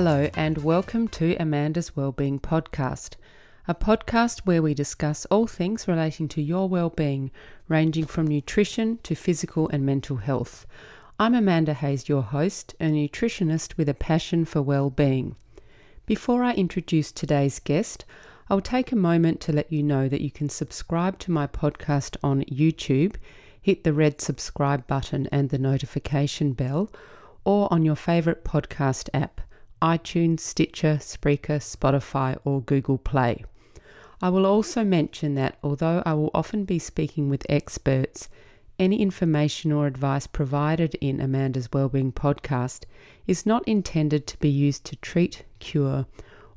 Hello, and welcome to Amanda's Wellbeing Podcast, a podcast where we discuss all things relating to your well-being, ranging from nutrition to physical and mental health. I'm Amanda Hayes, your host, a nutritionist with a passion for well-being. Before I introduce today's guest, I'll take a moment to let you know that you can subscribe to my podcast on YouTube, hit the red subscribe button and the notification bell, or on your favourite podcast app iTunes, Stitcher, Spreaker, Spotify, or Google Play. I will also mention that although I will often be speaking with experts, any information or advice provided in Amanda's Wellbeing podcast is not intended to be used to treat, cure,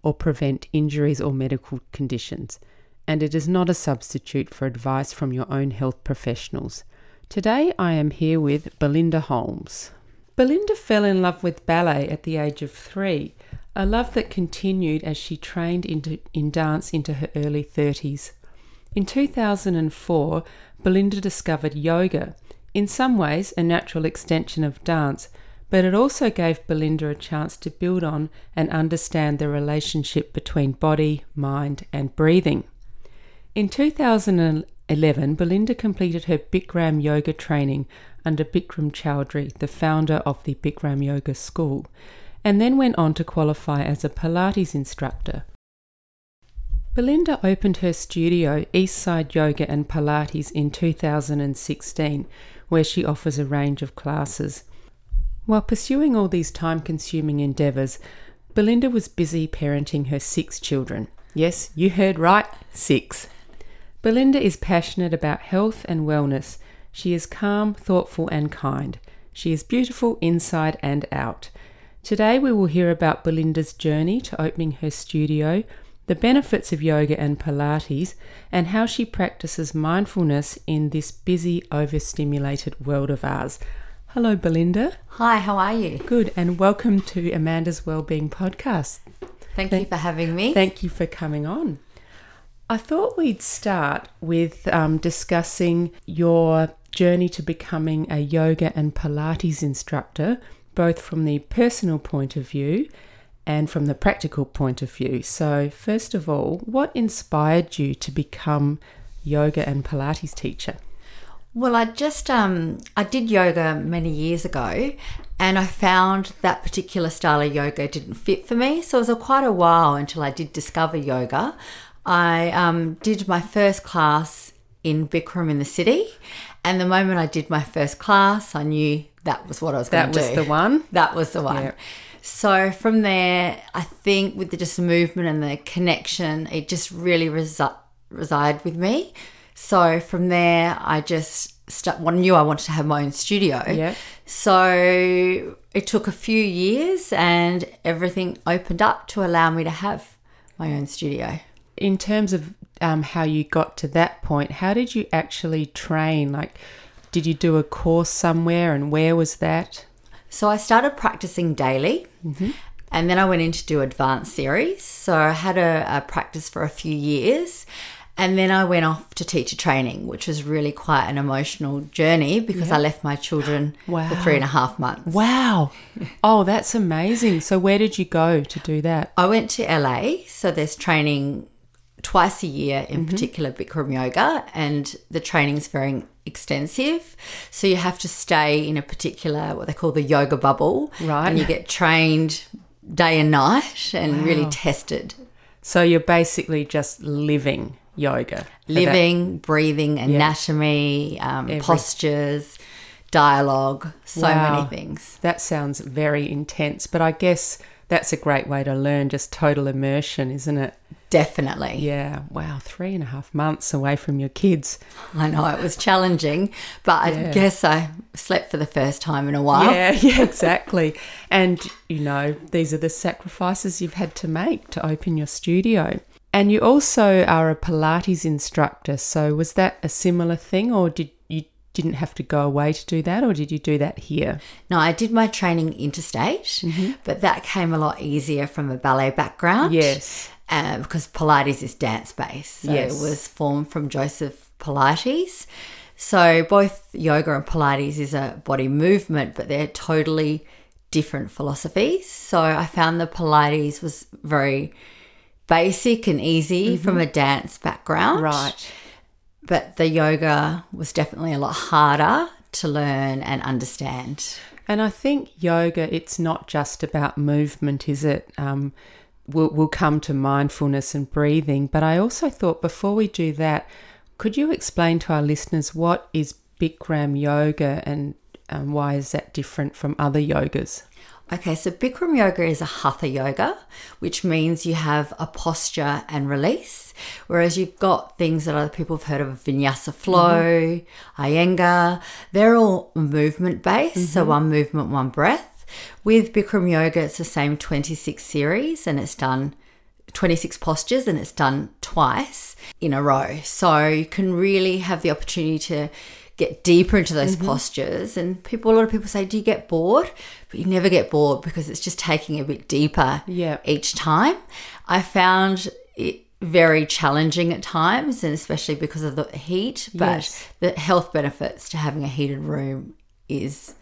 or prevent injuries or medical conditions, and it is not a substitute for advice from your own health professionals. Today I am here with Belinda Holmes. Belinda fell in love with ballet at the age of three, a love that continued as she trained into, in dance into her early 30s. In 2004, Belinda discovered yoga, in some ways a natural extension of dance, but it also gave Belinda a chance to build on and understand the relationship between body, mind, and breathing. In 2011, Belinda completed her Bikram yoga training under Bikram Choudhury, the founder of the Bikram Yoga School, and then went on to qualify as a Pilates instructor. Belinda opened her studio, Eastside Yoga and Pilates, in 2016, where she offers a range of classes. While pursuing all these time consuming endeavours, Belinda was busy parenting her six children. Yes, you heard right, six. Belinda is passionate about health and wellness. She is calm, thoughtful, and kind. She is beautiful inside and out. Today, we will hear about Belinda's journey to opening her studio, the benefits of yoga and Pilates, and how she practices mindfulness in this busy, overstimulated world of ours. Hello, Belinda. Hi, how are you? Good, and welcome to Amanda's Wellbeing Podcast. Thank, Thank you for having me. Thank you for coming on. I thought we'd start with um, discussing your journey to becoming a yoga and Pilates instructor, both from the personal point of view and from the practical point of view. So, first of all, what inspired you to become yoga and Pilates teacher? Well, I just um, I did yoga many years ago, and I found that particular style of yoga didn't fit for me. So it was a quite a while until I did discover yoga. I um, did my first class in Bikram in the city, and the moment I did my first class, I knew that was what I was going to do. That was the one. That was the one. Yep. So from there, I think with the just movement and the connection, it just really resi- resided with me. So from there, I just st- well, knew I wanted to have my own studio. Yeah. So it took a few years, and everything opened up to allow me to have my own studio. In terms of um, how you got to that point, how did you actually train? Like, did you do a course somewhere, and where was that? So I started practicing daily. Mm-hmm. And then I went in to do advanced series. So I had a, a practice for a few years. And then I went off to teacher training, which was really quite an emotional journey because yeah. I left my children wow. for three and a half months. Wow. Oh, that's amazing. So, where did you go to do that? I went to LA. So, there's training twice a year in mm-hmm. particular Bikram yoga, and the training is very extensive. So, you have to stay in a particular, what they call the yoga bubble. Right. And you get trained day and night and wow. really tested. So, you're basically just living yoga. Living, that, breathing, anatomy, yeah. um, postures, dialogue, so wow. many things. That sounds very intense, but I guess that's a great way to learn just total immersion, isn't it? Definitely. Yeah. Wow. Three and a half months away from your kids. I know it was challenging, but yeah. I guess I slept for the first time in a while. Yeah, yeah, exactly. and, you know, these are the sacrifices you've had to make to open your studio. And you also are a Pilates instructor. So was that a similar thing, or did you didn't have to go away to do that, or did you do that here? No, I did my training interstate, mm-hmm. but that came a lot easier from a ballet background. Yes, uh, because Pilates is dance based. So yes. it was formed from Joseph Pilates. So both yoga and Pilates is a body movement, but they're totally different philosophies. So I found the Pilates was very basic and easy from a dance background. Right. But the yoga was definitely a lot harder to learn and understand. And I think yoga, it's not just about movement, is it? Um, we'll, we'll come to mindfulness and breathing. But I also thought before we do that, could you explain to our listeners what is Bikram yoga and um, why is that different from other yogas? Okay, so Bikram yoga is a hatha yoga, which means you have a posture and release. Whereas you've got things that other people have heard of vinyasa flow, mm-hmm. Iyengar, they're all movement based. So mm-hmm. one movement, one breath. With Bikram yoga, it's the same 26 series and it's done 26 postures and it's done twice in a row. So you can really have the opportunity to get deeper into those postures. And people, a lot of people say, Do you get bored? But you never get bored because it's just taking a bit deeper Yeah. each time. I found it very challenging at times, and especially because of the heat. But Yes. the health benefits to having a heated room is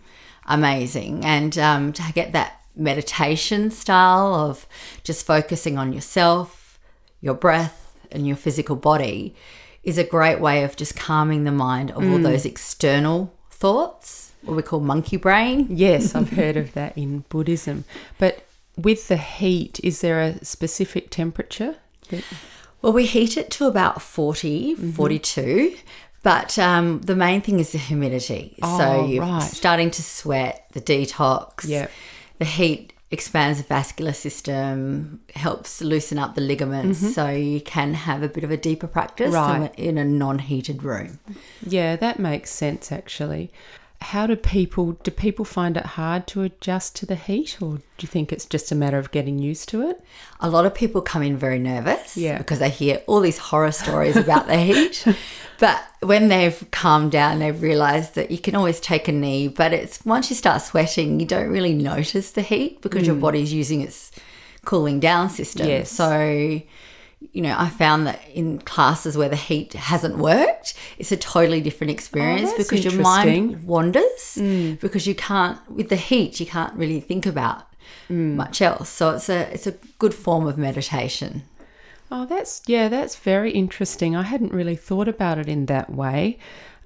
amazing. And um, to get that meditation style of just focusing on yourself, your breath, and your physical body is a great way of just calming the mind of all those external thoughts, what we call monkey brain. Yes, I've heard of that in Buddhism. But with the heat, is there a specific temperature? that- Well, we heat it to about 40, Mm-hmm. 42. But um, the main thing is the humidity. so Oh, you're right. starting to sweat, the detox. Yep. The heat expands the vascular system, helps loosen up the ligaments. So you can have a bit of a deeper practice Mm-hmm. Right. in a non heated room. Yeah, that makes sense actually. How do people do people find it hard to adjust to the heat or do you think it's just a matter of getting used to it? A lot of people come in very nervous Yeah. because they hear all these horror stories about the heat. But when they've calmed down, they've realized that you can always take a knee. But it's once you start sweating, you don't really notice the heat because your body's using its cooling down system. Mm. Yes. So, you know, I found that in classes where the heat hasn't worked, it's a totally different experience Oh, because your. Mm. mind wanders because you can't with the heat you can't really think about Mm. much else. So it's a it's a good form of meditation. Oh, that's yeah, that's very interesting. I hadn't really thought about it in that way.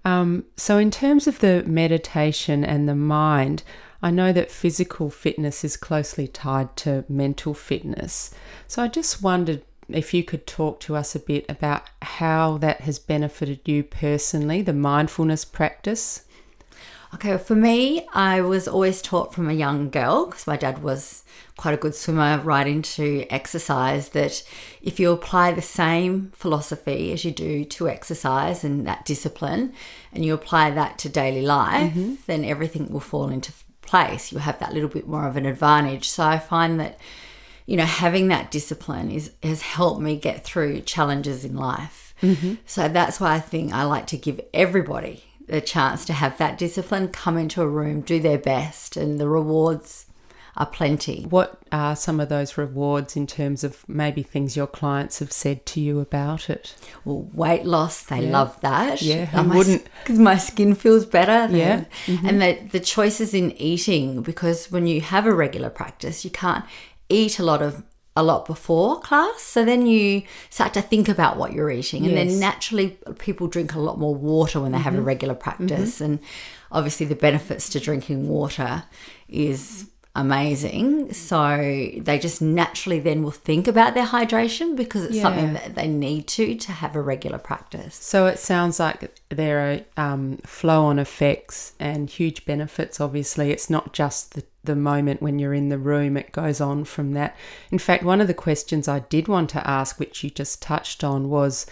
Um, so, in terms of the meditation and the mind, I know that physical fitness is closely tied to mental fitness. So, I just wondered if you could talk to us a bit about how that has benefited you personally, the mindfulness practice. Okay, well, for me, I was always taught from a young girl because my dad was quite a good swimmer, right into exercise. That if you apply the same philosophy as you do to exercise and that discipline, and you apply that to daily life, mm-hmm. then everything will fall into place. You'll have that little bit more of an advantage. So I find that, you know, having that discipline is has helped me get through challenges in life. So that's why I think I like to give everybody the chance to have that discipline, come into a room, do their best, and the rewards are plenty. What are some of those rewards in terms of maybe things your clients have said to you about it? Well, weight loss, they love that. Yeah, who my, wouldn't? Because my skin feels better. Yeah. Mm-hmm. And the, the choices in eating, because when you have a regular practice, you can't eat a lot of a lot before class so then you start to think about what you're eating and Yes. Mm-hmm. then naturally people drink a lot more water when they have a regular practice and obviously the benefits to drinking water is amazing so they just naturally then will think about their hydration because it's something that they need to to have a regular practice So it sounds like there are um, flow on effects and huge benefits, obviously. It's not just the, the moment when you're in the room, it goes on from that. In fact, one of the questions I did want to ask, which you just touched on, was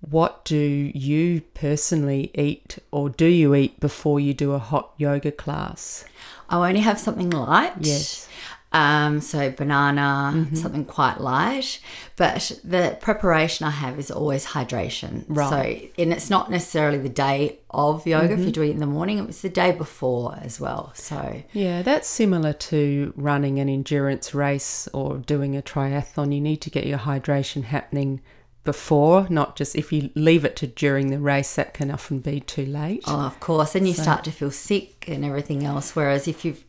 what do you personally eat or do you eat before you do a hot yoga class? I only have something light. Yes. Mm-hmm. Um, so banana, something quite light. But the preparation I have is always hydration. Right. So, and it's not necessarily the day of yoga Mm-hmm. if you do it in the morning. It's the day before as well. So, Yeah, that's similar to running an endurance race or doing a triathlon. You need to get your hydration happening before, not just if you leave it to during the race, that can often be too late. Oh, of course. And you start to feel sick and everything else. Whereas if you've,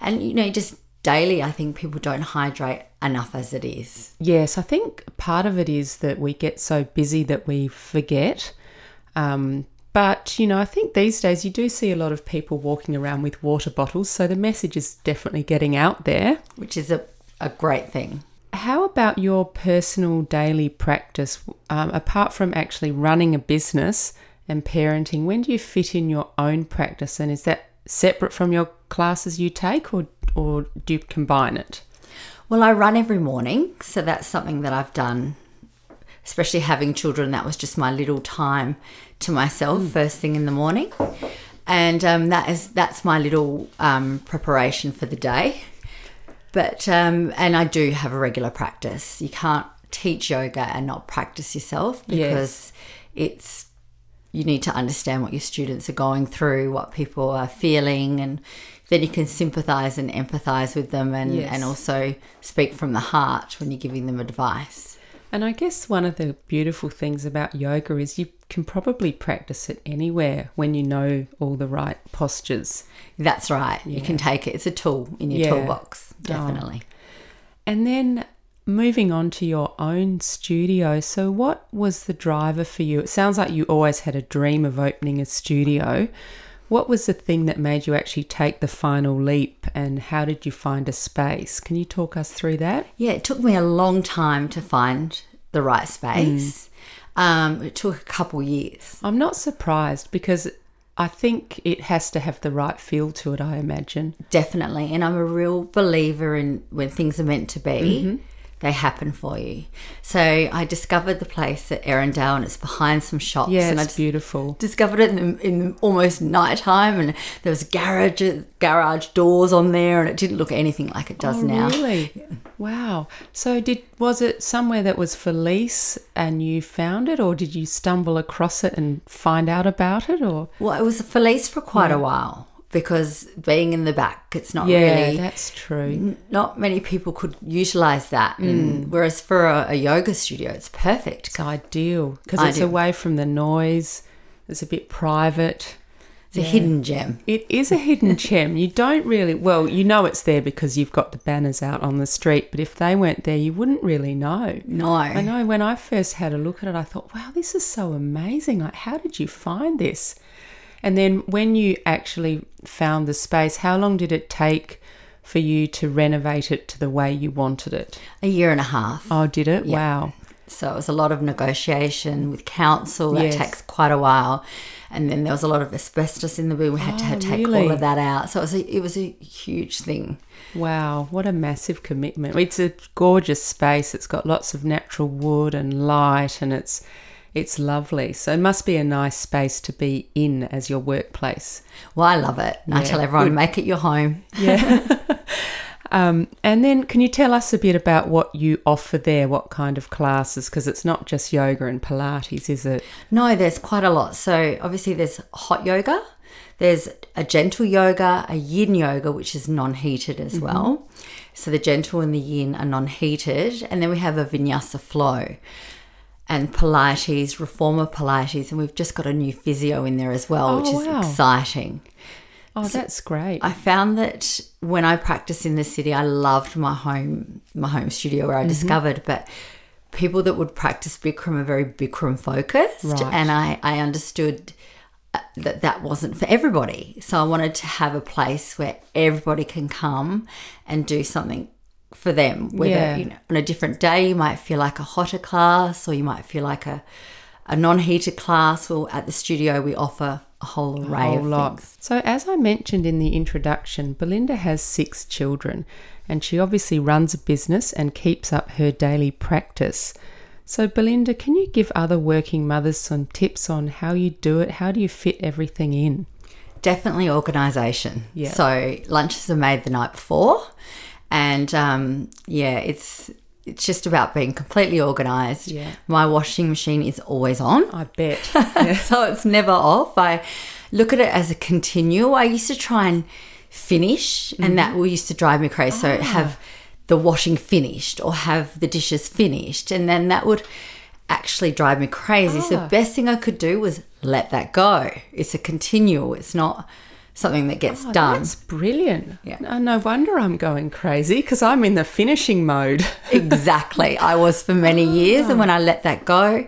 and you know, just daily, I think people don't hydrate enough as it is. Yes, I think part of it is that we get so busy that we forget. Um, but, you know, I think these days you do see a lot of people walking around with water bottles, so the message is definitely getting out there. Which is a, a great thing. How about your personal daily practice, um, apart from actually running a business and parenting? When do you fit in your own practice, and is that separate from your classes you take, or or do you combine it? Well, I run every morning, so that's something that I've done. Especially having children, that was just my little time to myself first thing in the morning, and um, that is that's my little um, preparation for the day. But um, and I do have a regular practice. You can't teach yoga and not practice yourself because it's you need to understand what your students are going through, what people are feeling, and then you can sympathize and empathize with them and, Yes. and also speak from the heart when you're giving them advice. And I guess one of the beautiful things about yoga is you can probably practice it anywhere when you know all the right postures. That's right. You can take it. It's a tool in your Yeah. toolbox, definitely. And then moving on to your own studio. So, what was the driver for you? It sounds like you always had a dream of opening a studio. What was the thing that made you actually take the final leap, and how did you find a space? Can you talk us through that? Yeah, it took me a long time to find the right space. Um, it took a couple years. I'm not surprised because I think it has to have the right feel to it, I imagine. Definitely. And I'm a real believer in when things are meant to be, mm-hmm. They happen for you. So I discovered the place at Erindale and it's behind some shops. Yeah, and it's beautiful. discovered it in, in almost night time and there was garage garage doors on there and it didn't look anything like it does Oh, now. Really? Wow. So did was it somewhere that was for lease and you found it or did you stumble across it and find out about it or Well, it was for lease for quite a while because being in the back, it's not Yeah, really that's true. not many people could utilize that. And mm. whereas for a, a yoga studio, it's perfect. It's ideal because it's away from the noise. It's a bit private. It's a hidden gem. It is a hidden gem. You don't really, well, you know it's there because you've got the banners out on the street, but if they weren't there, you wouldn't really know. No. I know when I first had a look at it, I thought, wow, this is so amazing. Like, how did you find this? And then when you actually found the space, how long did it take for you to renovate it to the way you wanted it? A year and a half. Oh, did it? Wow. So it was a lot of negotiation with council. That Yes. takes quite a while. And then there was a lot of asbestos in the room. We had to Oh, have, take really? all of that out. So it was a, it was a huge thing. Wow, what a massive commitment. It's a gorgeous space. It's got lots of natural wood and light and it's it's lovely. So it must be a nice space to be in as your workplace. Well, I love it. I tell everyone, make it your home. Yeah. um, and then can you tell us a bit about what you offer there? What kind of classes? Because it's not just yoga and Pilates, is it? No, there's quite a lot. So obviously there's hot yoga, there's a gentle yoga, a yin yoga, which is non-heated as well. So the gentle and the yin are non-heated, and then we have a vinyasa flow. And Pilates, reformer Pilates, and we've just got a new physio in there as well, which Oh, is wow. exciting. Oh, that's great. I found that when I practiced in the city, I loved my home, my home studio Mm-hmm. where I discovered, but people that would practice Bikram are very Bikram focused, Right. and I I understood uh, that that wasn't for everybody. So I wanted to have a place where everybody can come and do something for them. Whether Yeah. you know, on a different day, you might feel like a hotter class, or you might feel like a a non-heated class. Well, at the studio, we offer a whole array whole of lot. things. So, as I mentioned in the introduction, Belinda has six children and she obviously runs a business and keeps up her daily practice. So, Belinda, can you give other working mothers some tips on how you do it? How do you fit everything in? Definitely organisation. Yeah. So lunches are made the night before, and um, yeah, it's it's just about being completely organised. Yeah. My washing machine is always on, I bet. so it's never off. I look at it as a continual. I used to try and finish, Mm-hmm. and that will used to drive me crazy. So Ah. have the washing finished or have the dishes finished, and then that would actually drive me crazy. So Ah. the best thing I could do was let that go. It's a continual. It's not something that gets Oh, done. That's brilliant. Yeah. No, no wonder I'm going crazy because I'm in the finishing mode. exactly. I was for many years, and ah. when I let that go,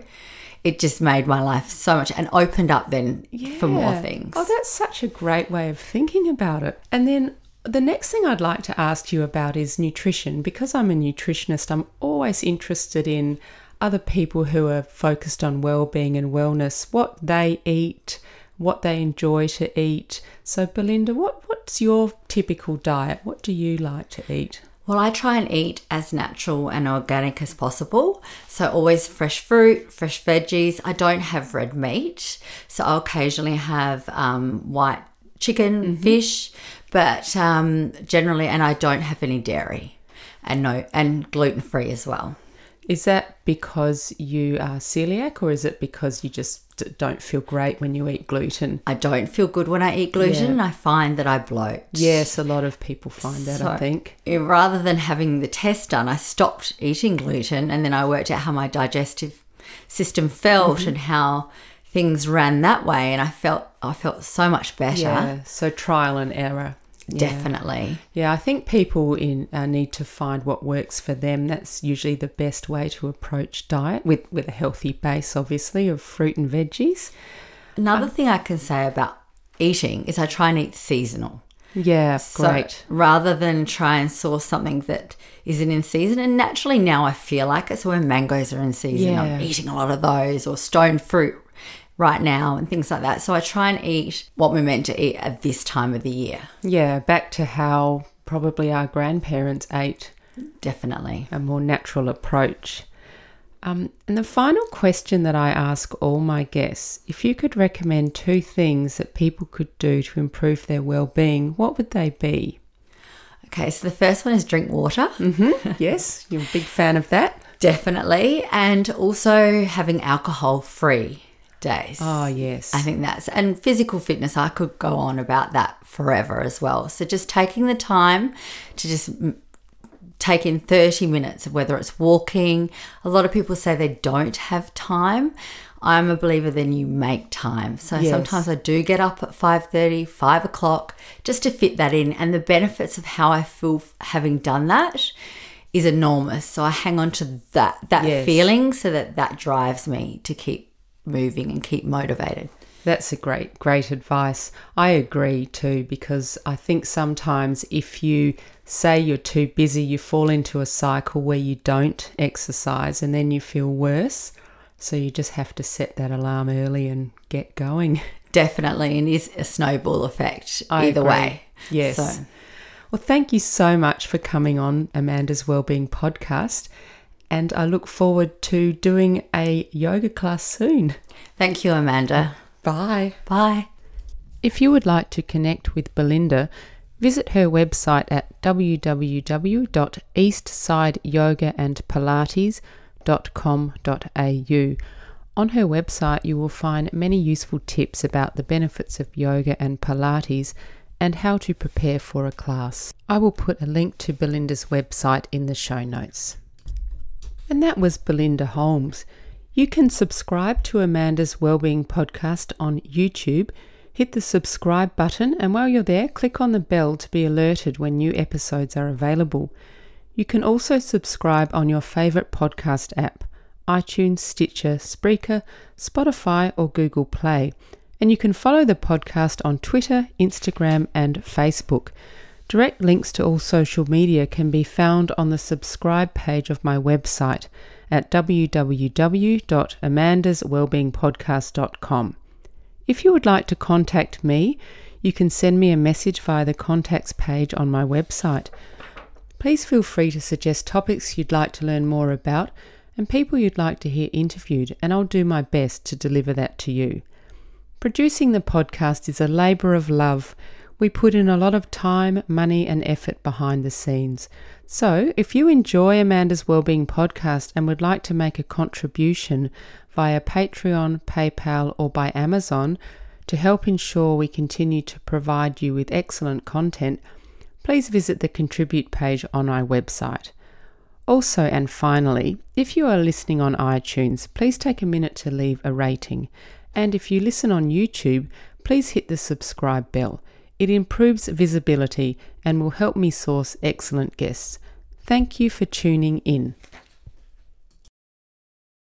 it just made my life so much and opened up then for more things. Oh, that's such a great way of thinking about it. And then the next thing I'd like to ask you about is nutrition. Because I'm a nutritionist, I'm always interested in other people who are focused on well-being and wellness, what they eat, what they enjoy to eat. So, Belinda, what, what's your typical diet? What do you like to eat? Well, I try and eat as natural and organic as possible. So, always fresh fruit, fresh veggies. I don't have red meat. So, I'll occasionally have um, white chicken, fish, but um, generally, and I don't have any dairy and no, and gluten free as well. Is that because you are celiac or is it because you just don't feel great when you eat gluten? I don't feel good when I eat gluten. I find that I bloat. Yes, a lot of people find that, I think. Eh, rather than having the test done, I stopped eating gluten and then I worked out how my digestive system felt Mm-hmm. and how things ran that way and I felt I felt so much better. Yeah, so trial and error. Yeah. Definitely. Yeah, I think people in uh, need to find what works for them. That's usually the best way to approach diet with with a healthy base, obviously, of fruit and veggies. Another thing I can say about eating is I try and eat seasonal. Yeah, So great. rather than try and source something that isn't in season, and naturally now I feel like it. So when mangoes are in season, I'm eating a lot of those, or stone fruit right now, and things like that. So I try and eat what we're meant to eat at this time of the year. Yeah, back to how probably our grandparents ate Definitely. a more natural approach. Um, and the final question that I ask all my guests if you could recommend two things that people could do to improve their well being, what would they be? Okay, so the first one is drink water, yes, you're a big fan of that. definitely, and also having alcohol free days. Oh, yes. I think that's and physical fitness. I could go on about that forever as well. So just taking the time to just take in 30 minutes of whether it's walking. A lot of people say they don't have time. I'm a believer then you make time. So Yes. sometimes I do get up at 5:30, 5 o'clock just to fit that in. And the benefits of how I feel having done that is enormous. So I hang on to that that Yes. feeling so that that drives me to keep moving and keep motivated. That's a great, great advice. I agree too, because I think sometimes if you say you're too busy, you fall into a cycle where you don't exercise and then you feel worse. So you just have to set that alarm early and get going. Definitely, and is a snowball effect I either agree. way. Yes. So, Well, thank you so much for coming on Amanda's Wellbeing Podcast. And I look forward to doing a yoga class soon. thank you, Amanda. Bye. Bye. If you would like to connect with Belinda, visit her website at www.eastsideyogaandpilates.com.au. On her website, you will find many useful tips about the benefits of yoga and Pilates and how to prepare for a class. I will put a link to Belinda's website in the show notes. And that was Belinda Holmes. You can subscribe to Amanda's Wellbeing Podcast on YouTube. Hit the subscribe button, and while you're there, click on the bell to be alerted when new episodes are available. You can also subscribe on your favourite podcast app iTunes, Stitcher, Spreaker, Spotify, or Google Play. And you can follow the podcast on Twitter, Instagram, and Facebook. Direct links to all social media can be found on the subscribe page of my website at www.amandaswellbeingpodcast.com. If you would like to contact me, you can send me a message via the contacts page on my website. Please feel free to suggest topics you'd like to learn more about and people you'd like to hear interviewed, and I'll do my best to deliver that to you. Producing the podcast is a labour of love. We put in a lot of time, money, and effort behind the scenes. So, if you enjoy Amanda's Wellbeing podcast and would like to make a contribution via Patreon, PayPal, or by Amazon to help ensure we continue to provide you with excellent content, please visit the contribute page on our website. Also, and finally, if you are listening on iTunes, please take a minute to leave a rating. And if you listen on YouTube, please hit the subscribe bell. It improves visibility and will help me source excellent guests. Thank you for tuning in.